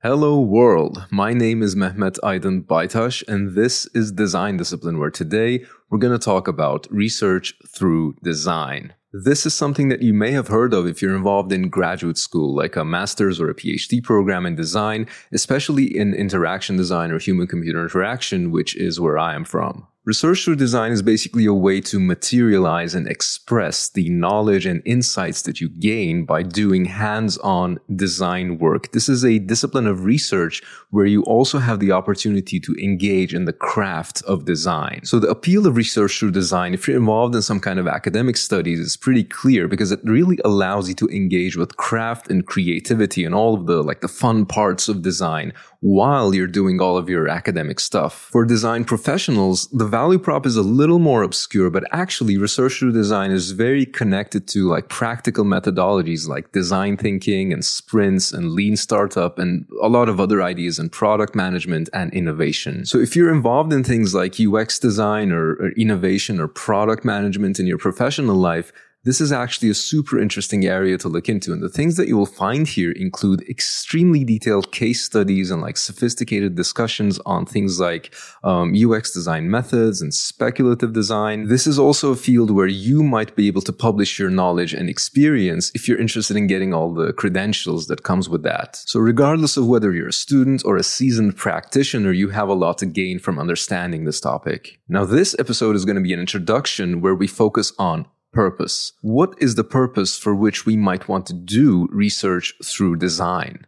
Hello world, my name is Mehmet Aydın Baytaş and this is Design Discipline where today we're going to talk about research through design. This is something that you may have heard of if you're involved in graduate school, like a master's or a PhD program in design, especially in interaction design or human computer interaction, which is where I am from. Research through design is basically a way to materialize and express the knowledge and insights that you gain by doing hands-on design work. This is a discipline of research where you also have the opportunity to engage in the craft of design. So the appeal of research through design, if you're involved in some kind of academic studies, is pretty clear because it really allows you to engage with craft and creativity and all of the like the fun parts of design while you're doing all of your academic stuff. For design professionals, the value prop is a little more obscure, but actually research through design is very connected to like practical methodologies like design thinking and sprints and lean startup and a lot of other ideas in product management and innovation. So if you're involved in things like UX design or, or innovation or product management in your professional life, this is actually a super interesting area to look into. And the things that you will find here include extremely detailed case studies and like sophisticated discussions on things like um, UX design methods and speculative design. This is also a field where you might be able to publish your knowledge and experience if you're interested in getting all the credentials that comes with that. So regardless of whether you're a student or a seasoned practitioner, you have a lot to gain from understanding this topic. Now, this episode is going to be an introduction where we focus on purpose. What is the purpose for which we might want to do research through design?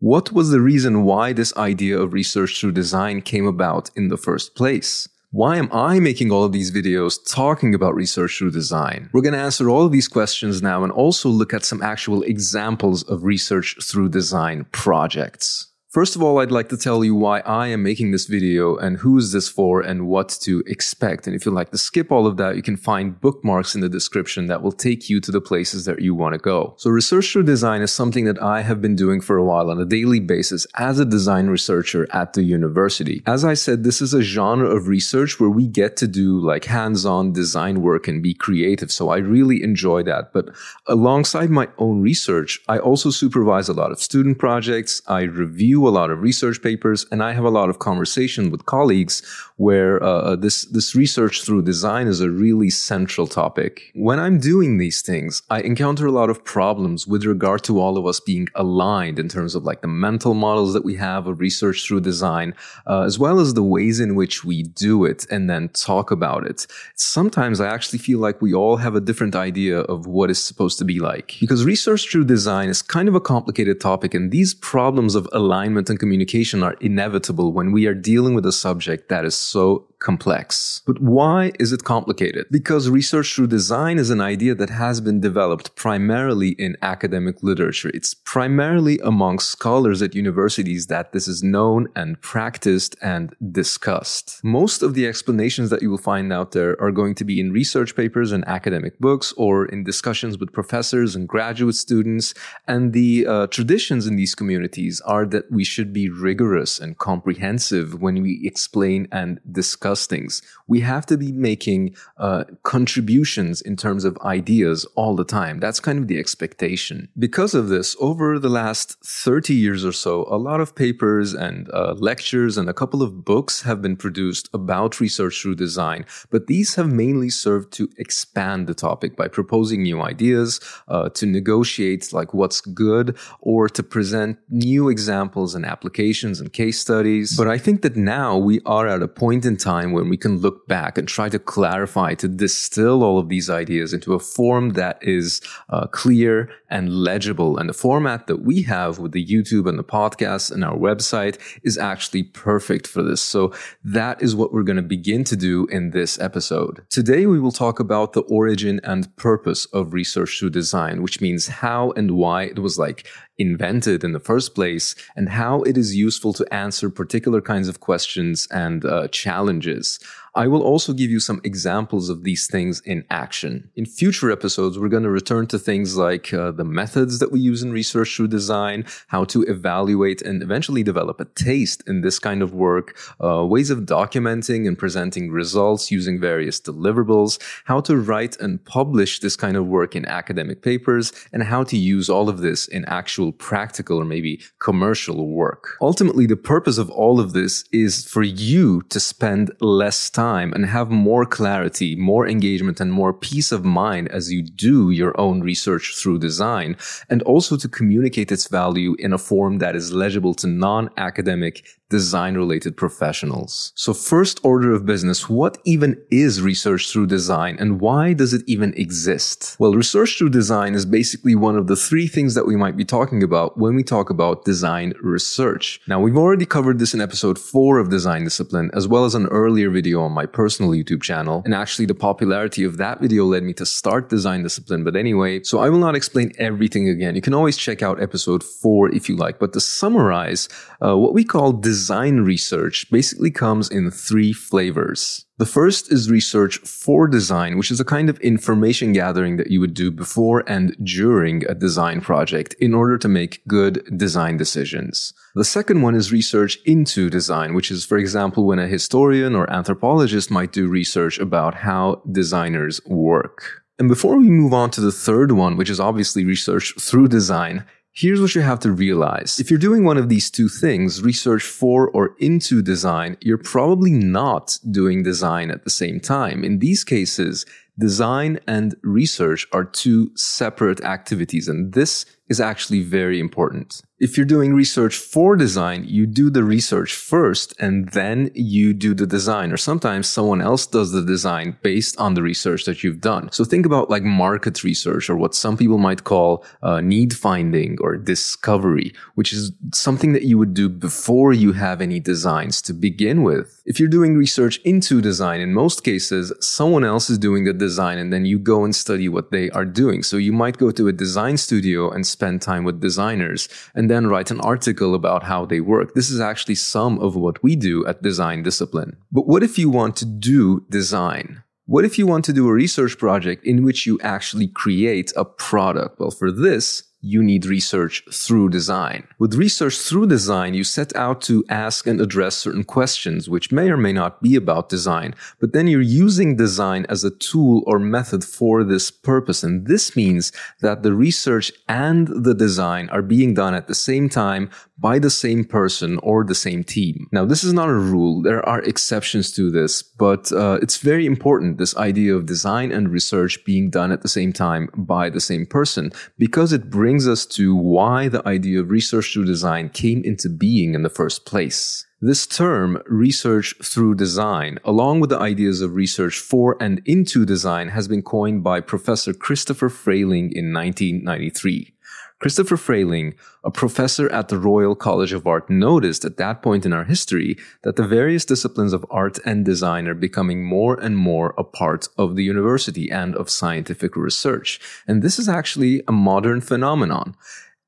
What was the reason why this idea of research through design came about in the first place? Why am I making all of these videos talking about research through design? We're going to answer all of these questions now and also look at some actual examples of research through design projects. First of all, I'd like to tell you why I am making this video and who is this for and what to expect. And if you'd like to skip all of that, you can find bookmarks in the description that will take you to the places that you want to go. So research through design is something that I have been doing for a while on a daily basis as a design researcher at the university. As I said, this is a genre of research where we get to do like hands-on design work and be creative. So I really enjoy that. But alongside my own research, I also supervise a lot of student projects. I review a lot of research papers, and I have a lot of conversation with colleagues where uh, uh, this this research through design is a really central topic. When I'm doing these things, I encounter a lot of problems with regard to all of us being aligned in terms of like the mental models that we have of research through design, uh, as well as the ways in which we do it and then talk about it. Sometimes I actually feel like we all have a different idea of what is supposed to be like because research through design is kind of a complicated topic, and these problems of alignment and communication are inevitable when we are dealing with a subject that is so complex. But why is it complicated? Because research through design is an idea that has been developed primarily in academic literature. It's primarily among scholars at universities that this is known and practiced and discussed. Most of the explanations that you will find out there are going to be in research papers and academic books or in discussions with professors and graduate students. And the uh, traditions in these communities are that we should be rigorous and comprehensive when we explain and discuss things. We have to be making uh, contributions in terms of ideas all the time. That's kind of the expectation. Because of this, over the last 30 years or so, a lot of papers and uh, lectures and a couple of books have been produced about research through design, but these have mainly served to expand the topic by proposing new ideas, uh, to negotiate like what's good, or to present new examples and applications and case studies. But I think that now we are at a point in time when we can look back and try to clarify, to distill all of these ideas into a form that is uh, clear and legible. And the format that we have with the YouTube and the podcast and our website is actually perfect for this. So that is what we're going to begin to do in this episode. Today, we will talk about the origin and purpose of research through design, which means how and why it was like invented in the first place and how it is useful to answer particular kinds of questions and uh, challenges. I will also give you some examples of these things in action. In future episodes, we're going to return to things like uh, the methods that we use in research through design, how to evaluate and eventually develop a taste in this kind of work, uh, ways of documenting and presenting results using various deliverables, how to write and publish this kind of work in academic papers, and how to use all of this in actual practical or maybe commercial work. Ultimately, the purpose of all of this is for you to spend less time and have more clarity, more engagement, and more peace of mind as you do your own research through design, and also to communicate its value in a form that is legible to non-academic design related professionals. So first order of business, what even is research through design and why does it even exist? Well, research through design is basically one of the three things that we might be talking about when we talk about design research. Now, we've already covered this in episode four of design discipline, as well as an earlier video on my personal YouTube channel. And actually the popularity of that video led me to start design discipline. But anyway, so I will not explain everything again. You can always check out episode four if you like. But to summarize, uh, what we call design research basically comes in three flavors. The first is research for design, which is a kind of information gathering that you would do before and during a design project in order to make good design decisions. The second one is research into design, which is, for example, when a historian or anthropologist might do research about how designers work. And before we move on to the third one, which is obviously research through design, Here's what you have to realize. If you're doing one of these two things, research for or into design, you're probably not doing design at the same time. In these cases, design and research are two separate activities, and this is actually very important. If you're doing research for design, you do the research first and then you do the design. Or sometimes someone else does the design based on the research that you've done. So think about like market research or what some people might call uh, need finding or discovery, which is something that you would do before you have any designs to begin with. If you're doing research into design, in most cases, someone else is doing the design and then you go and study what they are doing. So you might go to a design studio and spend time with designers and then write an article about how they work. This is actually some of what we do at Design Discipline. But what if you want to do design? What if you want to do a research project in which you actually create a product? Well, for this, you need research through design. With research through design, you set out to ask and address certain questions, which may or may not be about design, but then you're using design as a tool or method for this purpose. And this means that the research and the design are being done at the same time by the same person or the same team. Now, this is not a rule. There are exceptions to this, but uh, it's very important, this idea of design and research being done at the same time by the same person, because it brings us to why the idea of research through design came into being in the first place. This term, research through design, along with the ideas of research for and into design, has been coined by Professor Christopher Frayling in 1993. Christopher Frayling, a professor at the Royal College of Art, noticed at that point in our history that the various disciplines of art and design are becoming more and more a part of the university and of scientific research. And this is actually a modern phenomenon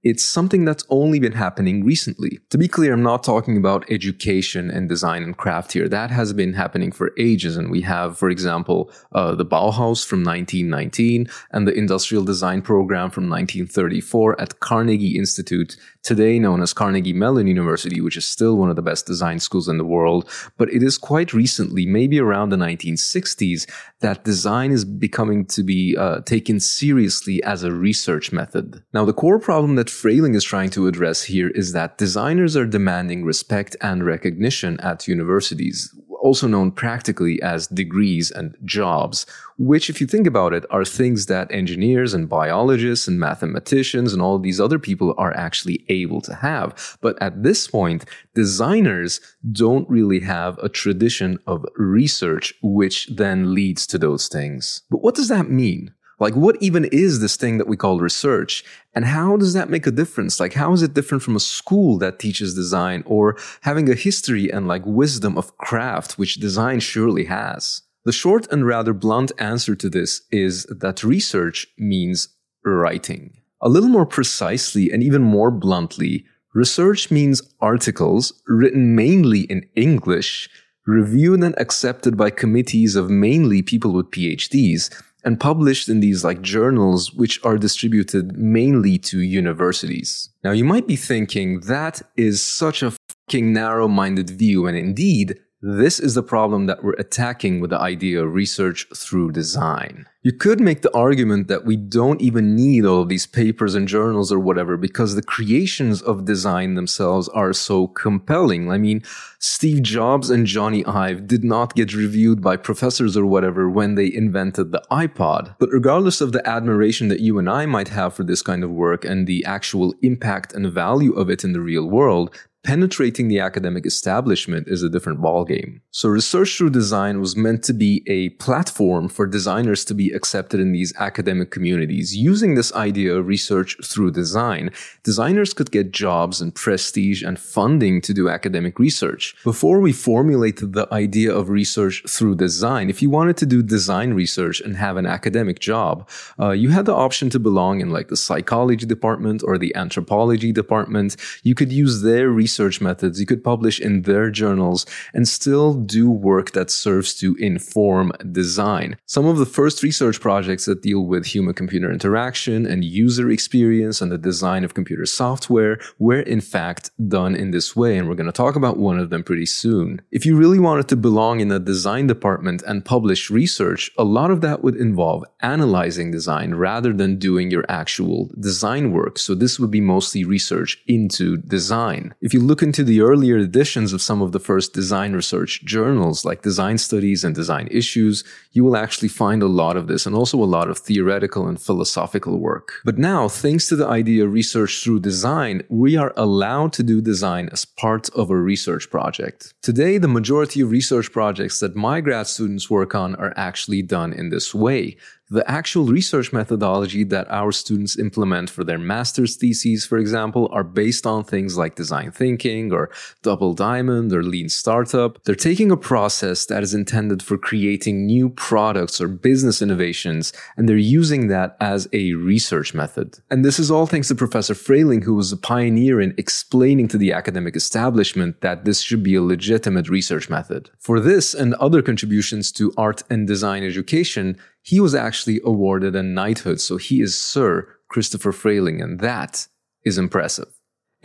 it's something that's only been happening recently. To be clear, I'm not talking about education and design and craft here. That has been happening for ages. And we have, for example, uh, the Bauhaus from 1919 and the Industrial Design Program from 1934 at Carnegie Institute, today known as Carnegie Mellon University, which is still one of the best design schools in the world. But it is quite recently, maybe around the 1960s, that design is becoming to be uh, taken seriously as a research method. Now, the core problem that Frayling is trying to address here is that designers are demanding respect and recognition at universities, also known practically as degrees and jobs, which, if you think about it, are things that engineers and biologists and mathematicians and all these other people are actually able to have. But at this point, designers don't really have a tradition of research, which then leads to those things. But what does that mean? Like, what even is this thing that we call research? And how does that make a difference? Like, how is it different from a school that teaches design or having a history and like wisdom of craft, which design surely has? The short and rather blunt answer to this is that research means writing. A little more precisely and even more bluntly, research means articles written mainly in English reviewed and accepted by committees of mainly people with PhDs, and published in these like journals which are distributed mainly to universities. Now you might be thinking that is such a fucking narrow-minded view and indeed this is the problem that we're attacking with the idea of research through design. You could make the argument that we don't even need all of these papers and journals or whatever because the creations of design themselves are so compelling. I mean, Steve Jobs and Jony Ive did not get reviewed by professors or whatever when they invented the iPod. But regardless of the admiration that you and I might have for this kind of work and the actual impact and value of it in the real world, penetrating the academic establishment is a different ballgame. So research through design was meant to be a platform for designers to be accepted in these academic communities. Using this idea of research through design, designers could get jobs and prestige and funding to do academic research. Before we formulated the idea of research through design, if you wanted to do design research and have an academic job, uh, you had the option to belong in like the psychology department or the anthropology department. You could use their research research methods you could publish in their journals and still do work that serves to inform design. Some of the first research projects that deal with human computer interaction and user experience and the design of computer software were in fact done in this way, and we're going to talk about one of them pretty soon. If you really wanted to belong in a design department and publish research, a lot of that would involve analyzing design rather than doing your actual design work. So this would be mostly research into design. If you look into the earlier editions of some of the first design research journals like Design Studies and Design Issues, you will actually find a lot of this and also a lot of theoretical and philosophical work. But now, thanks to the idea of research through design, we are allowed to do design as part of a research project. Today, the majority of research projects that my grad students work on are actually done in this way the actual research methodology that our students implement for their master's theses, for example, are based on things like design thinking or double diamond or lean startup. They're taking a process that is intended for creating new products or business innovations, and they're using that as a research method. And this is all thanks to Professor Frayling, who was a pioneer in explaining to the academic establishment that this should be a legitimate research method. For this and other contributions to art and design education, he was actually awarded a knighthood, so he is Sir Christopher Frayling, and that is impressive.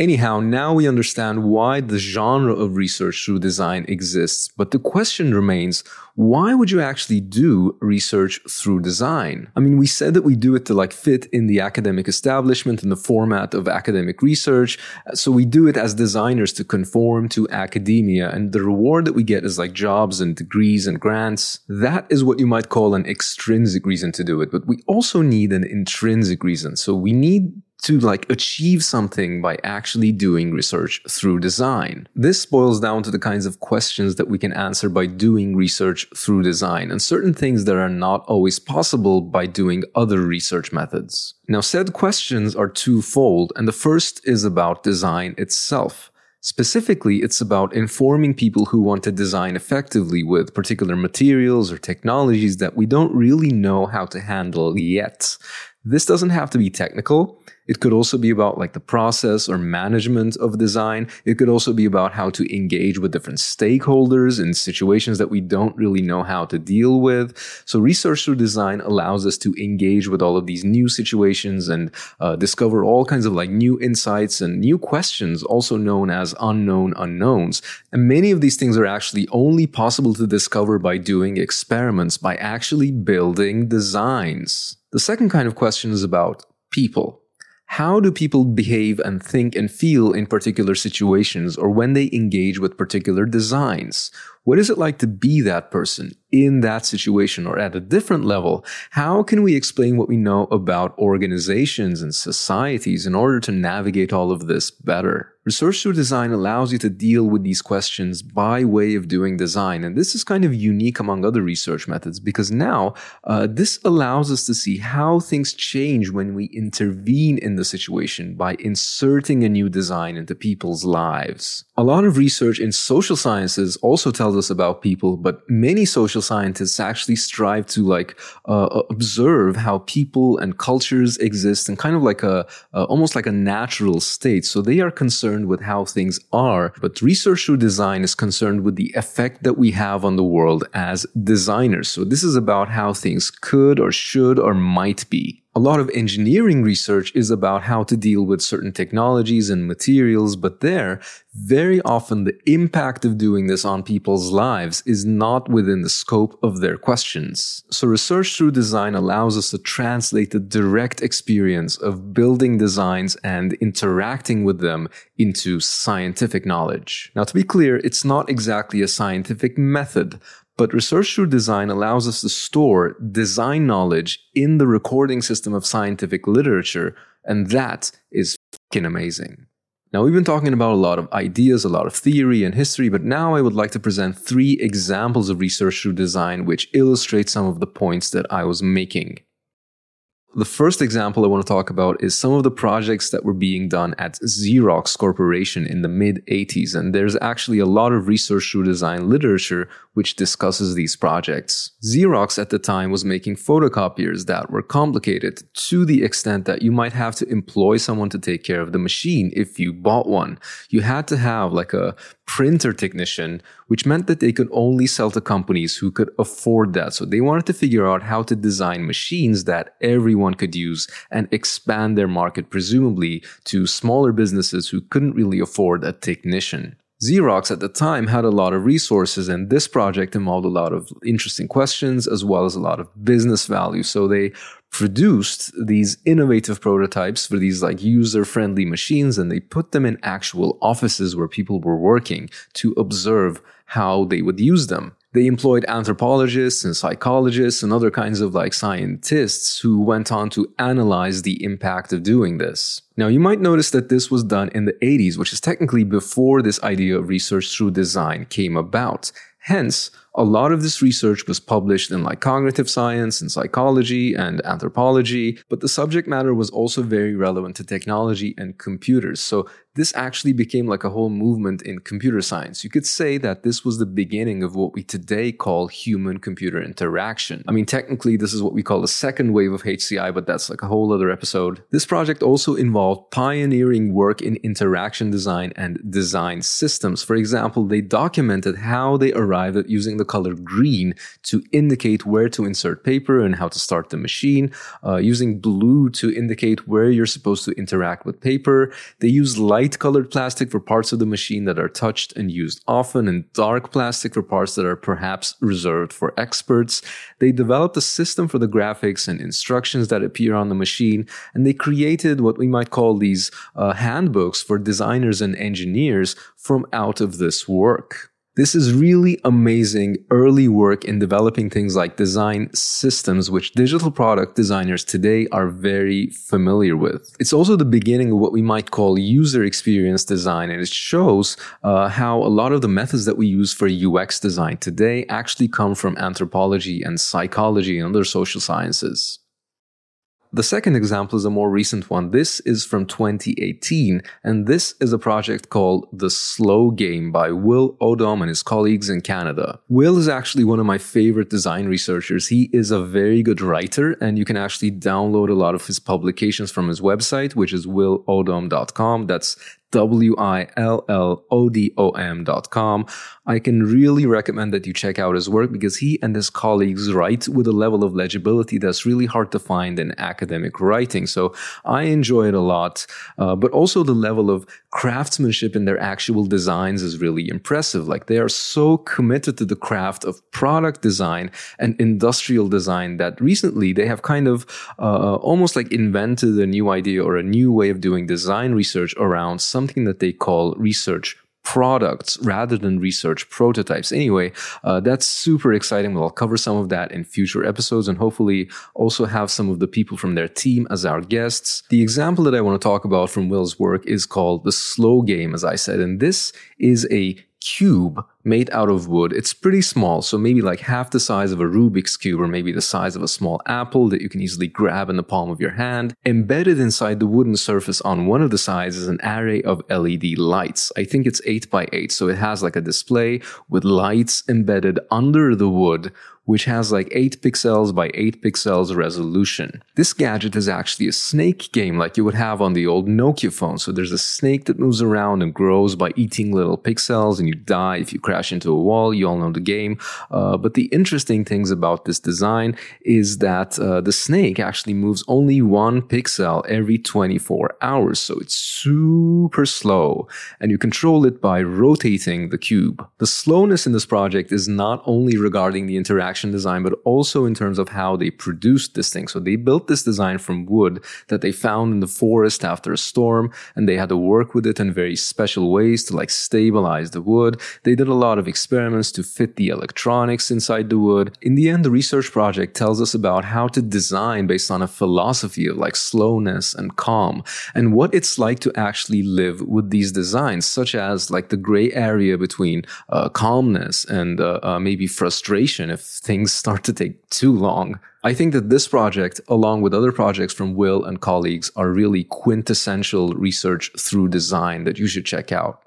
Anyhow, now we understand why the genre of research through design exists, but the question remains why would you actually do research through design? I mean, we said that we do it to like fit in the academic establishment in the format of academic research. So we do it as designers to conform to academia. And the reward that we get is like jobs and degrees and grants. That is what you might call an extrinsic reason to do it. But we also need an intrinsic reason. So we need to like achieve something by actually doing research through design. This boils down to the kinds of questions that we can answer by doing research through design and certain things that are not always possible by doing other research methods. Now, said questions are twofold, and the first is about design itself. Specifically, it's about informing people who want to design effectively with particular materials or technologies that we don't really know how to handle yet. This doesn't have to be technical. It could also be about like the process or management of design. It could also be about how to engage with different stakeholders in situations that we don't really know how to deal with. So research through design allows us to engage with all of these new situations and uh, discover all kinds of like new insights and new questions, also known as unknown unknowns. And many of these things are actually only possible to discover by doing experiments, by actually building designs. The second kind of question is about people how do people behave and think and feel in particular situations or when they engage with particular designs? What is it like to be that person in that situation or at a different level? How can we explain what we know about organizations and societies in order to navigate all of this better? Research through design allows you to deal with these questions by way of doing design. And this is kind of unique among other research methods because now uh, this allows us to see how things change when we intervene in the situation by inserting a new design into people's lives. A lot of research in social sciences also tells us about people, but many social scientists actually strive to like uh, observe how people and cultures exist in kind of like a uh, almost like a natural state. So they are concerned with how things are, but research through design is concerned with the effect that we have on the world as designers. So this is about how things could or should or might be lot of engineering research is about how to deal with certain technologies and materials, but there, very often the impact of doing this on people's lives is not within the scope of their questions. So research through design allows us to translate the direct experience of building designs and interacting with them into scientific knowledge. Now, to be clear, it's not exactly a scientific method, but research through design allows us to store design knowledge in the recording system of scientific literature, and that is fucking amazing. Now, we've been talking about a lot of ideas, a lot of theory and history, but now I would like to present three examples of research through design which illustrate some of the points that I was making. The first example I want to talk about is some of the projects that were being done at Xerox Corporation in the mid 80s. And there's actually a lot of research through design literature which discusses these projects. Xerox at the time was making photocopiers that were complicated to the extent that you might have to employ someone to take care of the machine if you bought one. You had to have like a printer technician, which meant that they could only sell to companies who could afford that. So they wanted to figure out how to design machines that everyone could use and expand their market, presumably to smaller businesses who couldn't really afford a technician. Xerox at the time had a lot of resources, and this project involved a lot of interesting questions as well as a lot of business value. So they produced these innovative prototypes for these like user friendly machines and they put them in actual offices where people were working to observe how they would use them. They employed anthropologists and psychologists and other kinds of like scientists who went on to analyze the impact of doing this. Now, you might notice that this was done in the 80s, which is technically before this idea of research through design came about. Hence, a lot of this research was published in like cognitive science and psychology and anthropology, but the subject matter was also very relevant to technology and computers. So this actually became like a whole movement in computer science. You could say that this was the beginning of what we today call human computer interaction. I mean, technically, this is what we call the second wave of HCI, but that's like a whole other episode. This project also involved pioneering work in interaction design and design systems. For example, they documented how they arrived at using the color green to indicate where to insert paper and how to start the machine, uh, using blue to indicate where you're supposed to interact with paper. They use light light colored plastic for parts of the machine that are touched and used often, and dark plastic for parts that are perhaps reserved for experts. They developed a system for the graphics and instructions that appear on the machine, and they created what we might call these uh, handbooks for designers and engineers from out of this work. This is really amazing early work in developing things like design systems, which digital product designers today are very familiar with. It's also the beginning of what we might call user experience design, and it shows uh, how a lot of the methods that we use for UX design today actually come from anthropology and psychology and other social sciences. The second example is a more recent one. This is from 2018, and this is a project called The Slow Game by Will Odom and his colleagues in Canada. Will is actually one of my favorite design researchers. He is a very good writer, and you can actually download a lot of his publications from his website, which is willodom.com. That's W-I-L-L-O-D-O-M dot com. I can really recommend that you check out his work because he and his colleagues write with a level of legibility that's really hard to find in academic writing. So I enjoy it a lot, uh, but also the level of craftsmanship in their actual designs is really impressive. Like they are so committed to the craft of product design and industrial design that recently they have kind of uh, almost like invented a new idea or a new way of doing design research around some something that they call research products rather than research prototypes. Anyway, uh, that's super exciting. We'll cover some of that in future episodes and hopefully also have some of the people from their team as our guests. The example that I want to talk about from Will's work is called the slow game, as I said, and this is a cube made out of wood. It's pretty small, so maybe like half the size of a Rubik's Cube or maybe the size of a small apple that you can easily grab in the palm of your hand. Embedded inside the wooden surface on one of the sides is an array of LED lights. I think it's 8 by 8 so it has like a display with lights embedded under the wood which has like 8 pixels by 8 pixels resolution. This gadget is actually a snake game like you would have on the old Nokia phone. So there's a snake that moves around and grows by eating little pixels and you die if you crash into a wall. You all know the game. Uh, but the interesting things about this design is that uh, the snake actually moves only one pixel every 24 hours. So it's super slow and you control it by rotating the cube. The slowness in this project is not only regarding the interaction interaction design, but also in terms of how they produced this thing. So they built this design from wood that they found in the forest after a storm, and they had to work with it in very special ways to like stabilize the wood. They did a lot of experiments to fit the electronics inside the wood. In the end, the research project tells us about how to design based on a philosophy of like slowness and calm, and what it's like to actually live with these designs, such as like the gray area between uh, calmness and uh, uh, maybe frustration if things start to take too long. I think that this project, along with other projects from Will and colleagues, are really quintessential research through design that you should check out.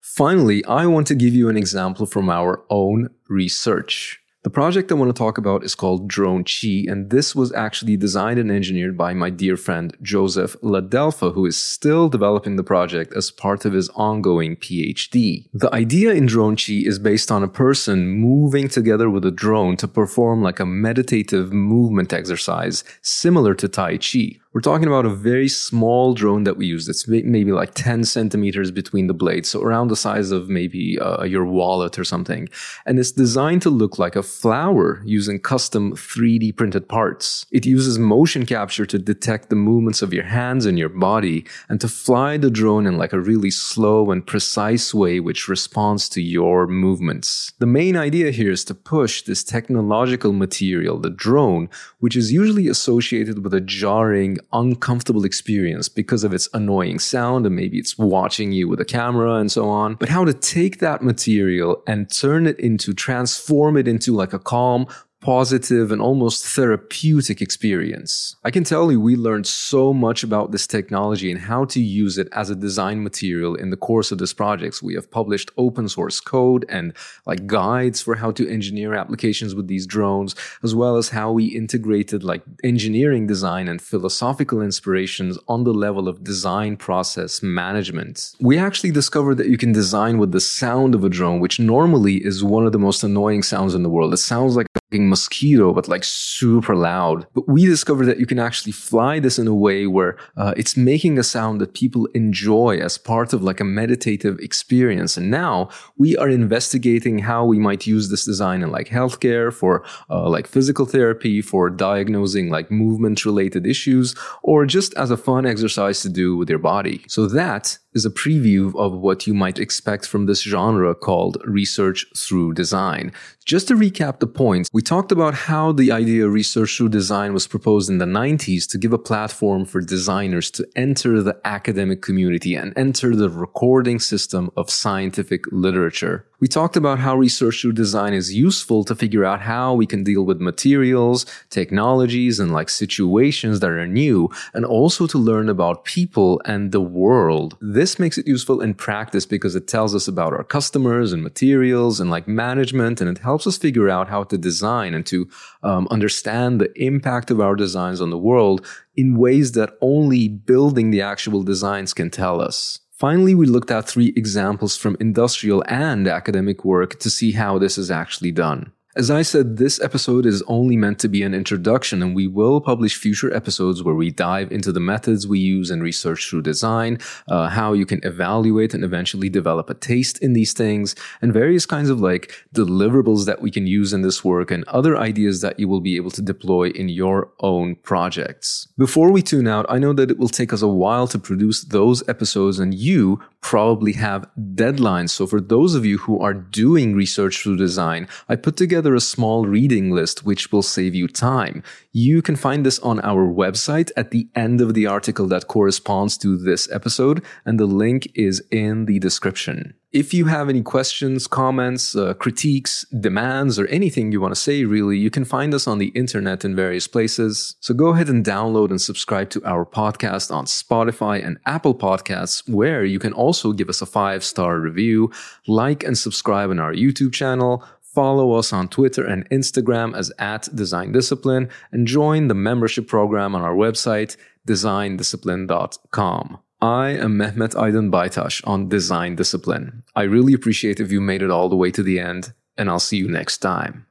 Finally, I want to give you an example from our own research. The project I want to talk about is called Drone Chi, and this was actually designed and engineered by my dear friend Joseph La Delfa, who is still developing the project as part of his ongoing PhD. The idea in Drone Chi is based on a person moving together with a drone to perform like a meditative movement exercise similar to Tai Chi. We're talking about a very small drone that we use. It's maybe like 10 centimeters between the blades, so around the size of maybe uh, your wallet or something. And it's designed to look like a flower using custom 3D printed parts. It uses motion capture to detect the movements of your hands and your body and to fly the drone in like a really slow and precise way which responds to your movements. The main idea here is to push this technological material, the drone, which is usually associated with a jarring, uncomfortable experience because of its annoying sound and maybe it's watching you with a camera and so on. But how to take that material and turn it into, transform it into like a calm, positive and almost therapeutic experience. I can tell you we learned so much about this technology and how to use it as a design material in the course of this project. We have published open source code and like guides for how to engineer applications with these drones, as well as how we integrated like engineering design and philosophical inspirations on the level of design process management. We actually discovered that you can design with the sound of a drone, which normally is one of the most annoying sounds in the world. It sounds like mosquito, but like super loud. But we discovered that you can actually fly this in a way where uh, it's making a sound that people enjoy as part of like a meditative experience. And now we are investigating how we might use this design in like healthcare, for uh, like physical therapy, for diagnosing like movement related issues, or just as a fun exercise to do with your body. So that is a preview of what you might expect from this genre called research through design. Just to recap the points, we talked about how the idea of research through design was proposed in the 90s to give a platform for designers to enter the academic community and enter the recording system of scientific literature. We talked about how research through design is useful to figure out how we can deal with materials, technologies, and like situations that are new, and also to learn about people and the world. This makes it useful in practice because it tells us about our customers and materials and like management, and it helps us figure out how to design and to um, understand the impact of our designs on the world in ways that only building the actual designs can tell us. Finally, we looked at three examples from industrial and academic work to see how this is actually done. As I said, this episode is only meant to be an introduction, and we will publish future episodes where we dive into the methods we use in research through design, uh, how you can evaluate and eventually develop a taste in these things, and various kinds of like deliverables that we can use in this work and other ideas that you will be able to deploy in your own projects. Before we tune out, I know that it will take us a while to produce those episodes, and you probably have deadlines. So, for those of you who are doing research through design, I put together together a small reading list which will save you time. You can find this on our website at the end of the article that corresponds to this episode, and the link is in the description. If you have any questions, comments, uh, critiques, demands, or anything you want to say, really, you can find us on the internet in various places. So go ahead and download and subscribe to our podcast on Spotify and Apple Podcasts, where you can also give us a five star review, like and subscribe on our YouTube channel, follow us on Twitter and Instagram as at Design Discipline, and join the membership program on our website, designdiscipline.com. I am Mehmet Aydın Baytaş on Design Discipline. I really appreciate if you made it all the way to the end, and I'll see you next time.